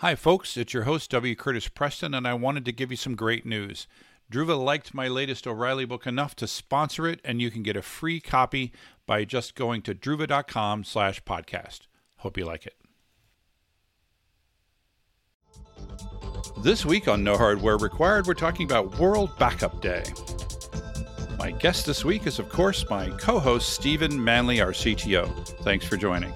Hi, folks. It's your host, W. Curtis Preston, and I wanted to give you some great news. Druva liked my latest O'Reilly book enough to sponsor it, and you can get a free copy by just going to druva.com slash podcast. Hope you like it. This week on No Hardware Required, we're talking about World Backup Day. My guest this week is, of course, my co host, Stephen Manley, our CTO. Thanks for joining.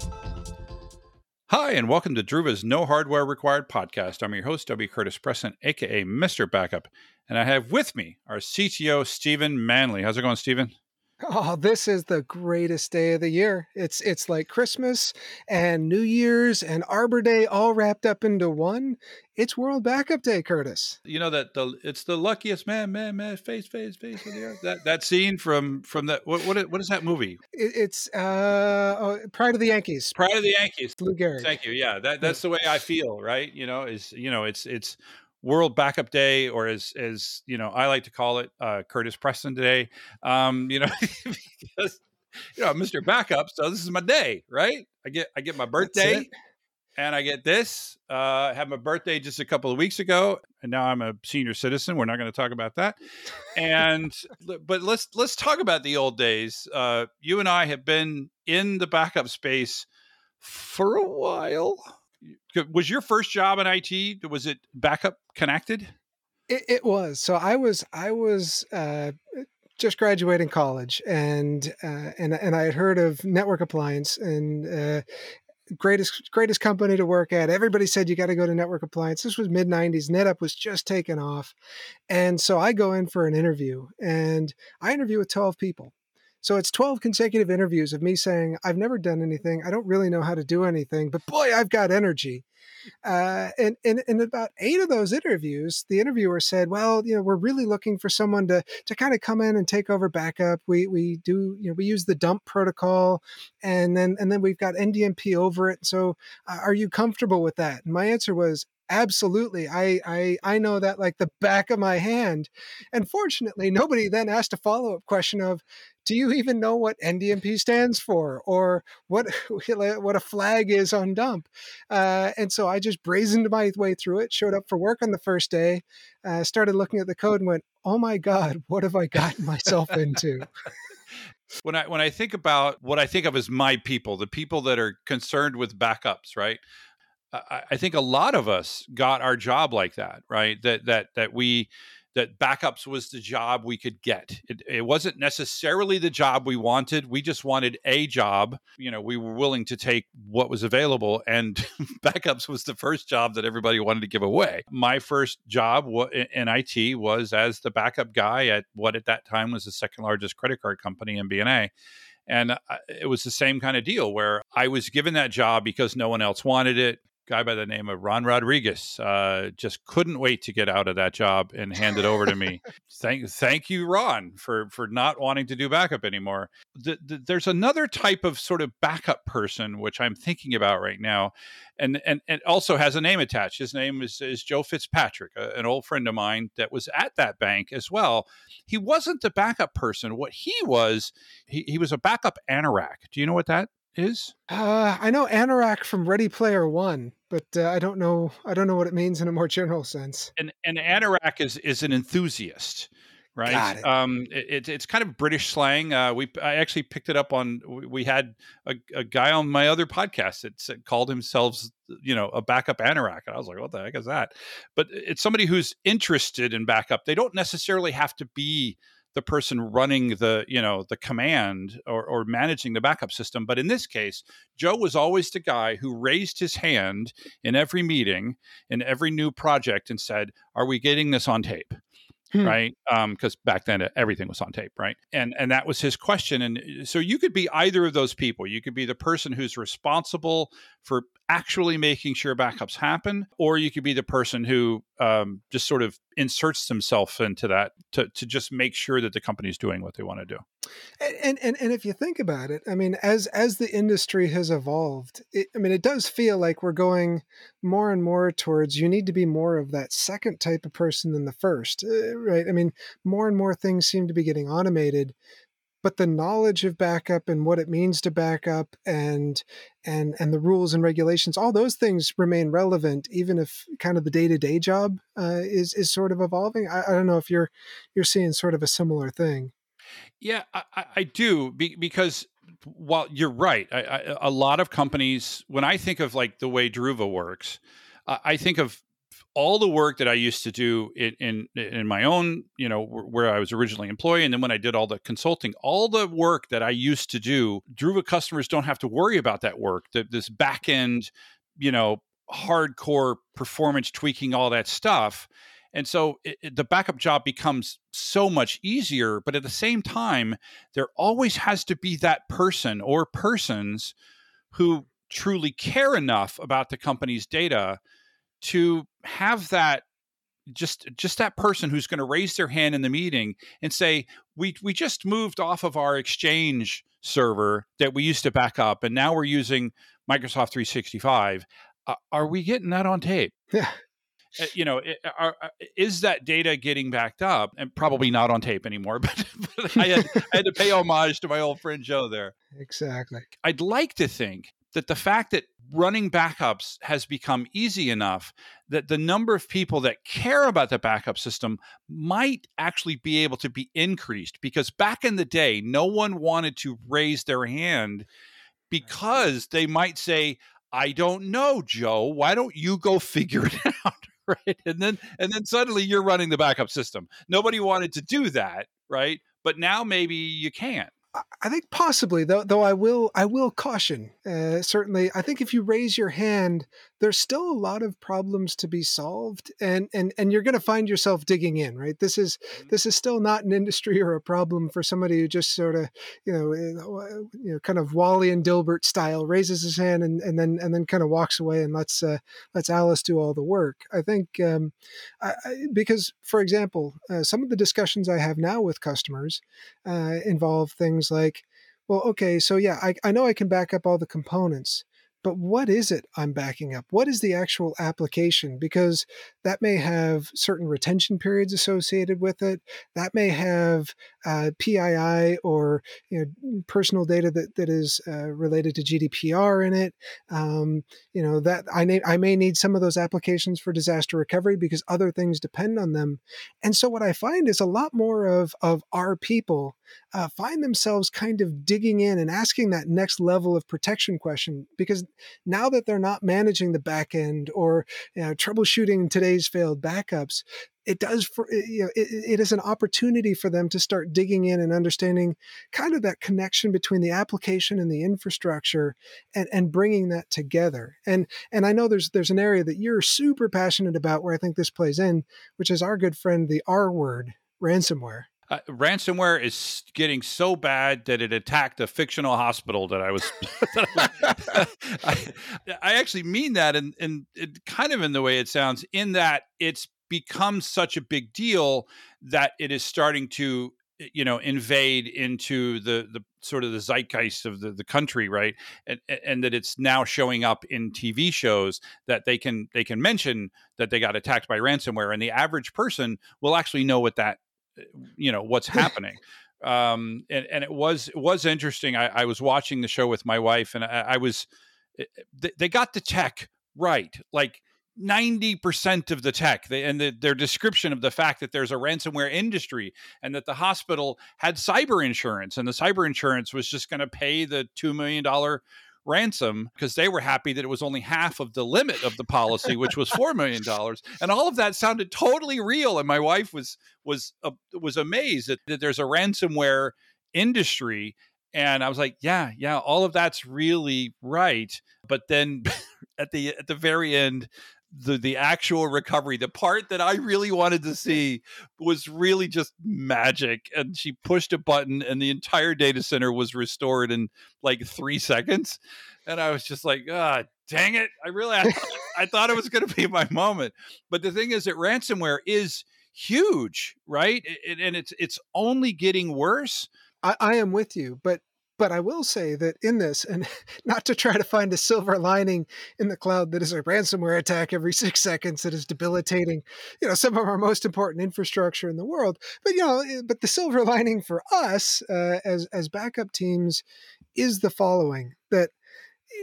Hi, and welcome to Druva's No Hardware Required podcast. I'm your host, W. Curtis Preston, aka Mr. Backup, and I have with me our CTO, Stephen Manley. How's it going, Stephen? Oh, this is the greatest day of the year. It's it's like Christmas and New Year's and Arbor Day all wrapped up into one. It's World Backup Day, Curtis. You know that the it's the luckiest man, man, man, face, face, face of the earth. That that scene from from that what what is, what is that movie? It, it's uh oh, Pride of the Yankees. Pride of the Yankees. Lou Gehrig. Thank you. Yeah, that that's the way I feel. Right. You know, is you know, it's it's World Backup Day, or as as you know, I like to call it uh, Curtis Preston Day. Um, you know, because you know, Mr. Backup, so this is my day, right? I get I get my birthday, and I get this. Uh, I had my birthday just a couple of weeks ago, and now I'm a senior citizen. We're not going to talk about that. And but let's let's talk about the old days. Uh, you and I have been in the backup space for a while was your first job in IT was it backup connected? It, it was. So I was I was uh, just graduating college, and uh, and and I had heard of Network Appliance and. Uh, greatest greatest company to work at everybody said you got to go to network appliance this was mid 90s netapp was just taken off and so i go in for an interview and i interview with 12 people so it's 12 consecutive interviews of me saying, I've never done anything. I don't really know how to do anything, but boy, I've got energy. Uh, and, and in about eight of those interviews, the interviewer said, "Well, you know, we're really looking for someone to to kind of come in and take over backup. We we do you know we use the dump protocol, and then and then we've got NDMP over it. So, uh, are you comfortable with that?" And my answer was, absolutely I, I i know that like the back of my hand and fortunately nobody then asked a follow-up question of do you even know what ndmp stands for or what what a flag is on dump uh, and so i just brazened my way through it showed up for work on the first day uh, started looking at the code and went oh my god what have i gotten myself into when I when I think about what I think of as my people, the people that are concerned with backups, right? I think a lot of us got our job like that, right? That that that we that backups was the job we could get. It, it, wasn't necessarily the job we wanted. We just wanted a job. You know, we were willing to take what was available, and backups was the first job that everybody wanted to give away. My first job in IT was as the backup guy at what at that time was the second largest credit card company, MBNA. And uh, it was the same kind of deal where I was given that job because no one else wanted it guy by the name of Ron Rodriguez uh, just couldn't wait to get out of that job and hand it over to me. thank, thank you, Ron, for for not wanting to do backup anymore. The, the, there's another type of sort of backup person which I'm thinking about right now, and and and also has a name attached. His name is is Joe Fitzpatrick, a, an old friend of mine that was at that bank as well. He wasn't the backup person. What he was, he, he was a backup anorak. Do you know what that is? Uh, I know anorak from Ready Player One, but uh, I don't know. I don't know what it means in a more general sense. And an anorak is is an enthusiast, right? It. Um, it, it's kind of British slang. Uh, we I actually picked it up on. We had a, a guy on my other podcast that said, called himself, you know, a backup anorak, and I was like, what the heck is that? But it's somebody who's interested in backup. They don't necessarily have to be the person running the you know the command or, or managing the backup system but in this case joe was always the guy who raised his hand in every meeting in every new project and said are we getting this on tape? Hmm. right? Because um, back then everything was on tape right? And and that was his question and so you could be either of those people. You could be the person who's responsible for actually making sure backups happen, or you could be the person who um, just sort of inserts themselves into that to, to just make sure that the company is doing what they want to do. And, and and if you think about it, I mean, as as the industry has evolved, it, I mean, it does feel like we're going more and more towards you need to be more of that second type of person than the first, uh, right? I mean, more and more things seem to be getting automated but the knowledge of backup and what it means to backup and and and the rules and regulations all those things remain relevant even if kind of the day-to-day job uh, is is sort of evolving. I, I, don't know if you're you're seeing sort of a similar thing. Yeah i, I do because while you're right I, I, a lot of companies when i think of like the way druva works i think of all the work that I used to do in, in, in my own, you know, where I was originally employed, and then when I did all the consulting, all the work that I used to do, Druva customers don't have to worry about that work. The, this back end, you know, hardcore performance tweaking, all that stuff. And so it, it, the backup job becomes so much easier. But at the same time, there always has to be that person or persons who truly care enough about the company's data to have that just just that person who's going to raise their hand in the meeting and say we we just moved off of our exchange server that we used to back up and now we're using Microsoft 365 uh, are we getting that on tape? Yeah. Uh, you know are, uh, is that data getting backed up? And probably not on tape anymore but, but I, had, I had to pay homage to my old friend joe there. Exactly. I'd like to think that the fact that running backups has become easy enough that the number of people that care about the backup system might actually be able to be increased because back in the day no one wanted to raise their hand because they might say i don't know joe. Why don't you go figure it out? Right? And then and then suddenly you're running the backup system. Nobody wanted to do that right? But now maybe you can I think possibly though. Though I will, I will caution. Uh, certainly, I think if you raise your hand, there's still a lot of problems to be solved, and and and you're going to find yourself digging in. Right. This is mm-hmm. this is still not an industry or a problem for somebody who just sort of you know eh, you know kind of Wally and Dilbert style raises his hand and and then and then kind of walks away and lets uh, lets Alice do all the work. I think um, I, I, because for example, uh, some of the discussions I have now with customers uh, involve things like, well, okay, so yeah, I, I know I can back up all the components, but what is it I'm backing up? What is the actual application? Because that may have certain retention periods associated with it. That may have uh, PII or you know, personal data that, that is uh, related to GDPR in it. Um, you know that I, may, I may need some of those applications for disaster recovery because other things depend on them. And so what I find is a lot more of of our people uh, find themselves kind of digging in and asking that next level of protection question because now that they're not managing the back end or you know, troubleshooting today's failed backups, it does for you know it, it is an opportunity for them to start digging in and understanding kind of that connection between the application and the infrastructure and and bringing that together. And and i know there's there's an area that you're super passionate about where i think this plays in which is our good friend the r word ransomware uh, ransomware is getting so bad that it attacked a fictional hospital that I was. I, I, actually mean that, and and kind of in the way it sounds, in that it's become such a big deal that it is starting to you know invade into the the sort of the zeitgeist of the, the country right and and that it's now showing up in tv shows that they can they can mention that they got attacked by ransomware and the average person will actually know what that you know what's happening. Um and and it was it was interesting. I, I was watching the show with my wife and i, I was eh, eh, they got the tech right like 90% of the tech. They, and the, their description of the fact that there's a ransomware industry and that the hospital had cyber insurance and the cyber insurance was just going to pay the $2 million ransom because they were happy that it was only half of the limit of the policy, which was four million dollars, and all of that sounded totally real. And my wife was was uh, was amazed that, that there's a ransomware industry and I was like, yeah, yeah, all of that's really right. But then at the at the very end, the the actual recovery the part that i really wanted to see was really just magic and she pushed a button and the entire data center was restored in like three seconds and i was just like ah dang it i really i, I thought it was going to be my moment. But the thing is that ransomware is huge right? And it's it's only getting worse. I, I am with you but but I will say that in this, and not to try to find a silver lining in the cloud that is a ransomware attack every six seconds that is debilitating, you know, some of our most important infrastructure in the world. But you know, eh, but the silver lining for us uh, as as backup teams is the following: that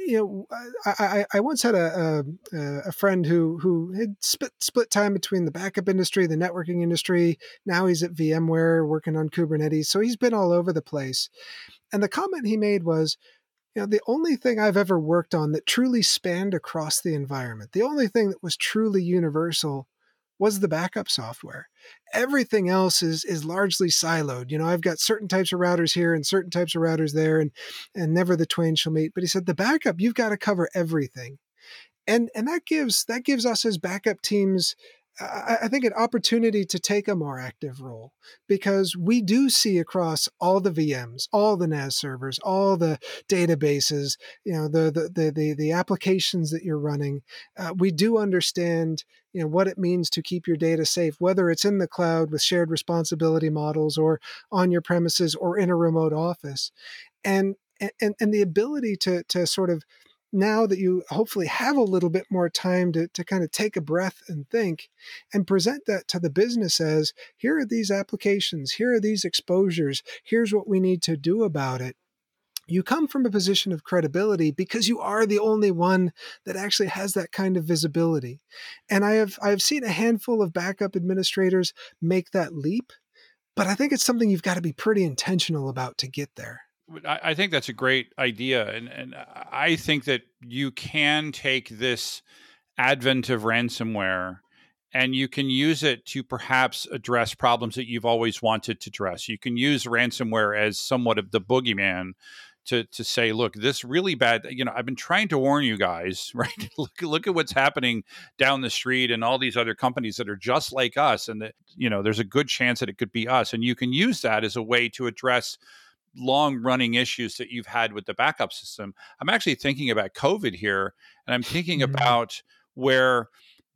you know, I, I, I once had a, a, a friend who who had split split time between the backup industry, the networking industry. Now he's at VMware working on Kubernetes, so he's been all over the place. And the comment he made was, you know, the only thing I've ever worked on that truly spanned across the environment, the only thing that was truly universal was the backup software. Everything else is is largely siloed. You know, I've got certain types of routers here and certain types of routers there, and and never the twain shall meet. But he said the backup, you've got to cover everything. And and that gives that gives us as backup teams I, think an opportunity to take a more active role because we do see across all the VMs, all the NAS servers, all the databases, you know, the the the the, the applications that you're running. Uh, we do understand, you know, what it means to keep your data safe, whether it's in the cloud with shared responsibility models or on your premises or in a remote office, and and and the ability to to sort of now that you hopefully have a little bit more time to, to kind of take a breath and think and present that to the business as here are these applications, here are these exposures, here's what we need to do about it. You come from a position of credibility because you are the only one that actually has that kind of visibility. And I have I have seen a handful of backup administrators make that leap, but I think it's something you've got to be pretty intentional about to get there. I, think that's a great idea, and and I think that you can take this advent of ransomware and you can use it to perhaps address problems that you've always wanted to address. You can use ransomware as somewhat of the boogeyman to to say, look, this really bad. You know, I've been trying to warn you guys, right? look look at what's happening down the street and all these other companies that are just like us, and that you know, there's a good chance that it could be us, and you can use that as a way to address long running issues that you've had with the backup system. I'm actually thinking about COVID here, and I'm thinking mm-hmm. about where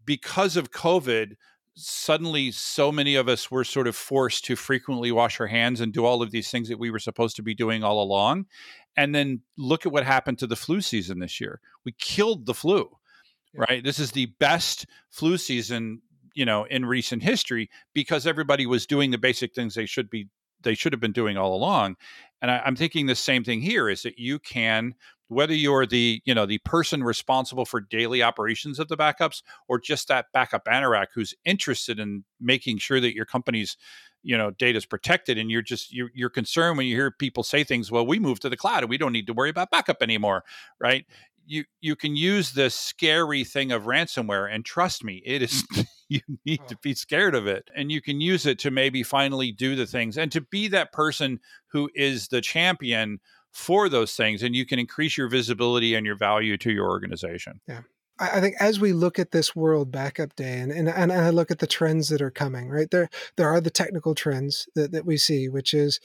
because of COVID, suddenly so many of us were sort of forced to frequently wash our hands and do all of these things that we were supposed to be doing all along. And then look at what happened to the flu season this year. We killed the flu, yeah. right? This is the best flu season you know in recent history because everybody was doing the basic things they should be they should have been doing all along. And I, I'm thinking the same thing here is that you can whether you're the you know the person responsible for daily operations of the backups or just that backup anorak who's interested in making sure that your company's you know data is protected and you're just you're, you're concerned when you hear people say things well we moved to the cloud and we don't need to worry about backup anymore right? You you can use this scary thing of ransomware and trust me it is mm. you need to be scared of it and you can use it to maybe finally do the things and to be that person who is the champion for those things and you can increase your visibility and your value to your organization yeah I think as we look at this World Backup Day and, and, and I look at the trends that are coming, right there, there are the technical trends that, that we see, which is,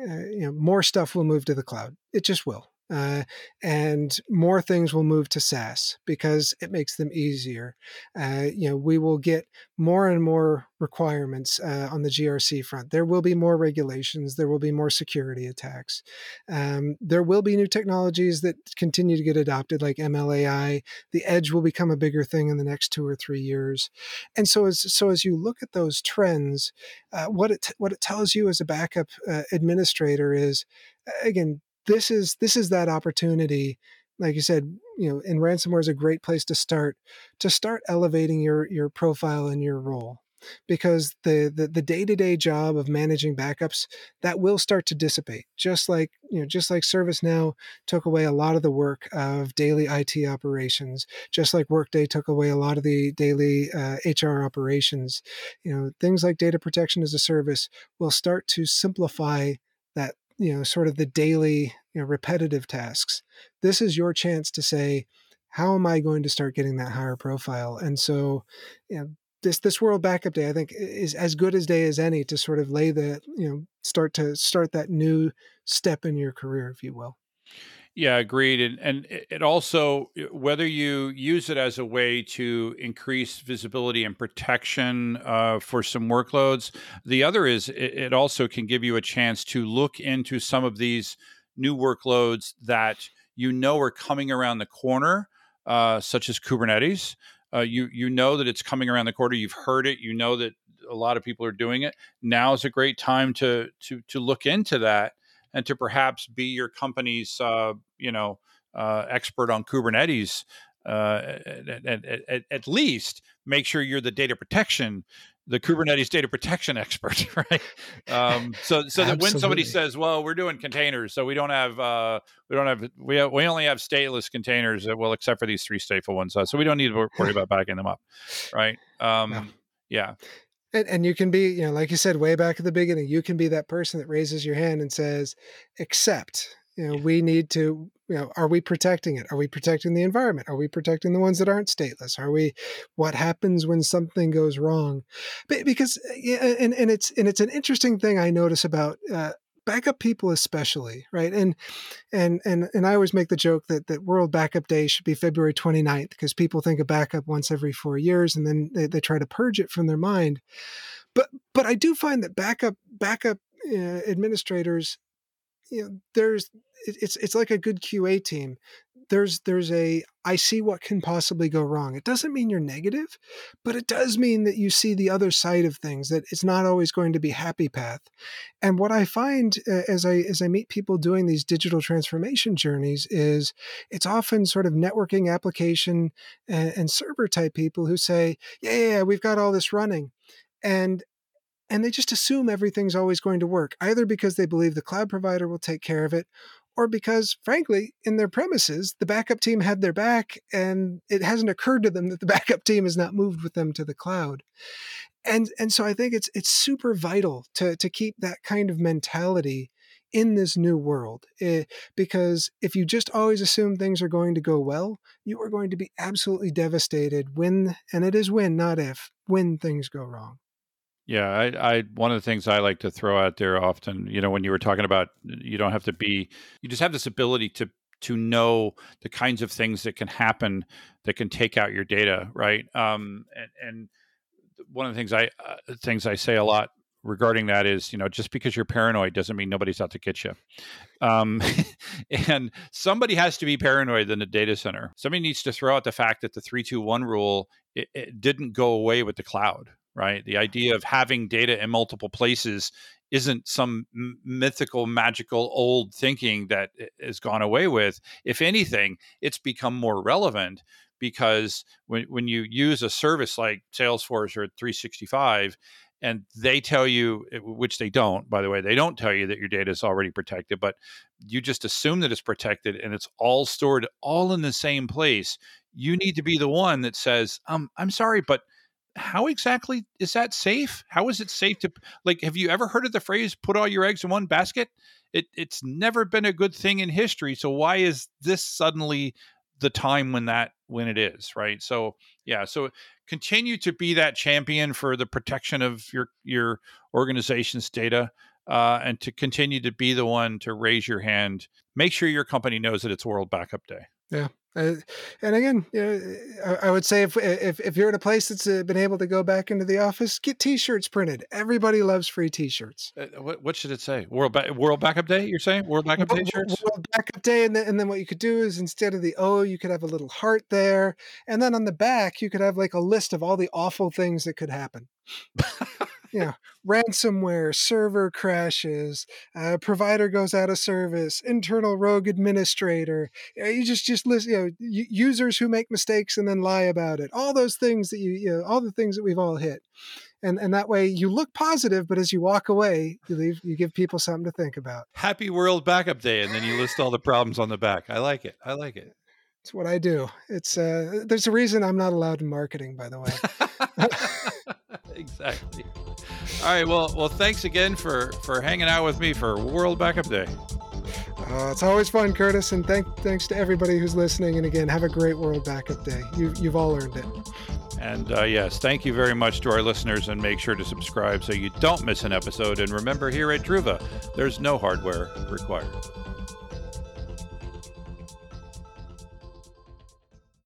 uh, you know, more stuff will move to the cloud. It just will. Uh, and more things will move to SaaS because it makes them easier. Uh, you know, we will get more and more requirements uh, on the GRC front. There will be more regulations. There will be more security attacks. Um, there will be new technologies that continue to get adopted, like MLAI. The edge will become a bigger thing in the next two or three years. And so, as so as you look at those trends, uh, what it what it tells you as a backup uh, administrator is again this is this is that opportunity like you said you know and ransomware is a great place to start to start elevating your your profile and your role because the, the the day-to-day job of managing backups that will start to dissipate just like you know just like servicenow took away a lot of the work of daily it operations just like workday took away a lot of the daily uh, hr operations you know things like data protection as a service will start to simplify that you know sort of the daily you know repetitive tasks. This is your chance to say how am i going to start getting that higher profile? And so you know this this world backup day i think is as good as day as any to sort of lay the you know start to start that new step in your career if you will yeah, agreed. And and it also whether you use it as a way to increase visibility and protection uh, for some workloads. The other is it also can give you a chance to look into some of these new workloads that you know are coming around the corner, uh, such as Kubernetes. Uh, you you know that it's coming around the corner. You've heard it. You know that a lot of people are doing it. Now is a great time to to to look into that and to perhaps be your company's uh, you know uh, expert on Kubernetes. Uh, at, at, at, at, least make sure you're the data protection the Kubernetes data protection expert, right? Um, so so that when somebody says, "Well, we're doing containers, so we don't have uh, we don't have we have, we only have stateless containers, that, well, except for these three stateful ones, uh, so we don't need to worry about backing them up, right?" Um, no. Yeah. And, and you can be, you know, like you said, way back at the beginning, you can be that person that raises your hand and says, "Accept." You know, we need to you know are we protecting it? Are we protecting the environment? Are we protecting the ones that aren't stateless? Are we what happens when something goes wrong? But because and, and it's and it's an interesting thing i notice about uh, backup people especially right and and and and i always make the joke that that world backup day should be february 29th because people think of backup once every four years and then they, they try to purge it from their mind but but i do find that backup backup uh, administrators you know there's it's it's like a good QA team. There's there's a I see what can possibly go wrong. It doesn't mean you're negative, but it does mean that you see the other side of things. That it's not always going to be happy path. And what I find uh, as I as I meet people doing these digital transformation journeys is it's often sort of networking application and, and server type people who say, yeah, yeah, yeah, we've got all this running, and and they just assume everything's always going to work, either because they believe the cloud provider will take care of it, or because, frankly, in their premises, the backup team had their back and it hasn't occurred to them that the backup team has not moved with them to the cloud. And, and so I think it's it's super vital to, to keep that kind of mentality in this new world eh, because if you just always assume things are going to go well, you are going to be absolutely devastated when, and it is when, not if, when things go wrong. Yeah, I, I one of the things I like to throw out there often, you know, when you were talking about you don't have to be, you just have this ability to to know the kinds of things that can happen that can take out your data, right? Um, and, and one of the things I uh, things I say a lot regarding that is, you know, just because you're paranoid doesn't mean nobody's out to get you. Um, and somebody has to be paranoid in the data center. Somebody needs to throw out the fact that the three two one rule it, it didn't go away with the cloud, right? The idea of having data in multiple places isn't some mythical, magical old thinking that has gone away with. If anything, it's become more relevant because when, when you use a service like Salesforce or 365 and they tell you eh, which they don't by the way they don't tell you that your data is already protected but you just assume that it's protected and it's all stored all in the same place you need to be the one that says um, i'm sorry but how exactly is that safe? How is it safe to like? Have you ever heard of the phrase "put all your eggs in one basket"? It it's never been a good thing in history. So why is this suddenly the time when that when it is right? So yeah, so continue to be that champion for the protection of your your organization's data. Uh, and to continue to be the one to raise your hand, make sure your company knows that it's World Backup Day. Yeah, uh, and again, you know, I, I, would say if, if if you're in a place that's been able to go back into the office, get T-shirts printed. Everybody loves free T-shirts. Uh, what, what should it say? World ba- World Backup Day? You're saying World Backup Day shirts? World Backup Day, and then, and then what you could do is instead of the O, you could have a little heart there, and then on the back you could have like a list of all the awful things that could happen. you know, ransomware, server crashes, uh, provider goes out of service, internal rogue administrator. You, know, you just just list, you know, users who make mistakes and then lie about it. All those things that you, you know, all the things that we've all hit. And, and that way you look positive, but as you walk away, you leave, you give people something to think about. Happy World Backup Day, and then you list all the problems on the back. I like it. I like it. It's what I do. It's uh, there's a reason I'm not allowed in marketing, by the way. exactly. All right. Well, well, thanks again for for hanging out with me for World Backup Day. Uh, it's always fun, Curtis, and thank, thanks to everybody who's listening. And again, have a great World Backup Day. You, you've all earned it. And uh, yes, thank you very much to our listeners, and make sure to subscribe so you don't miss an episode. And remember, here at Druva, there's no hardware required.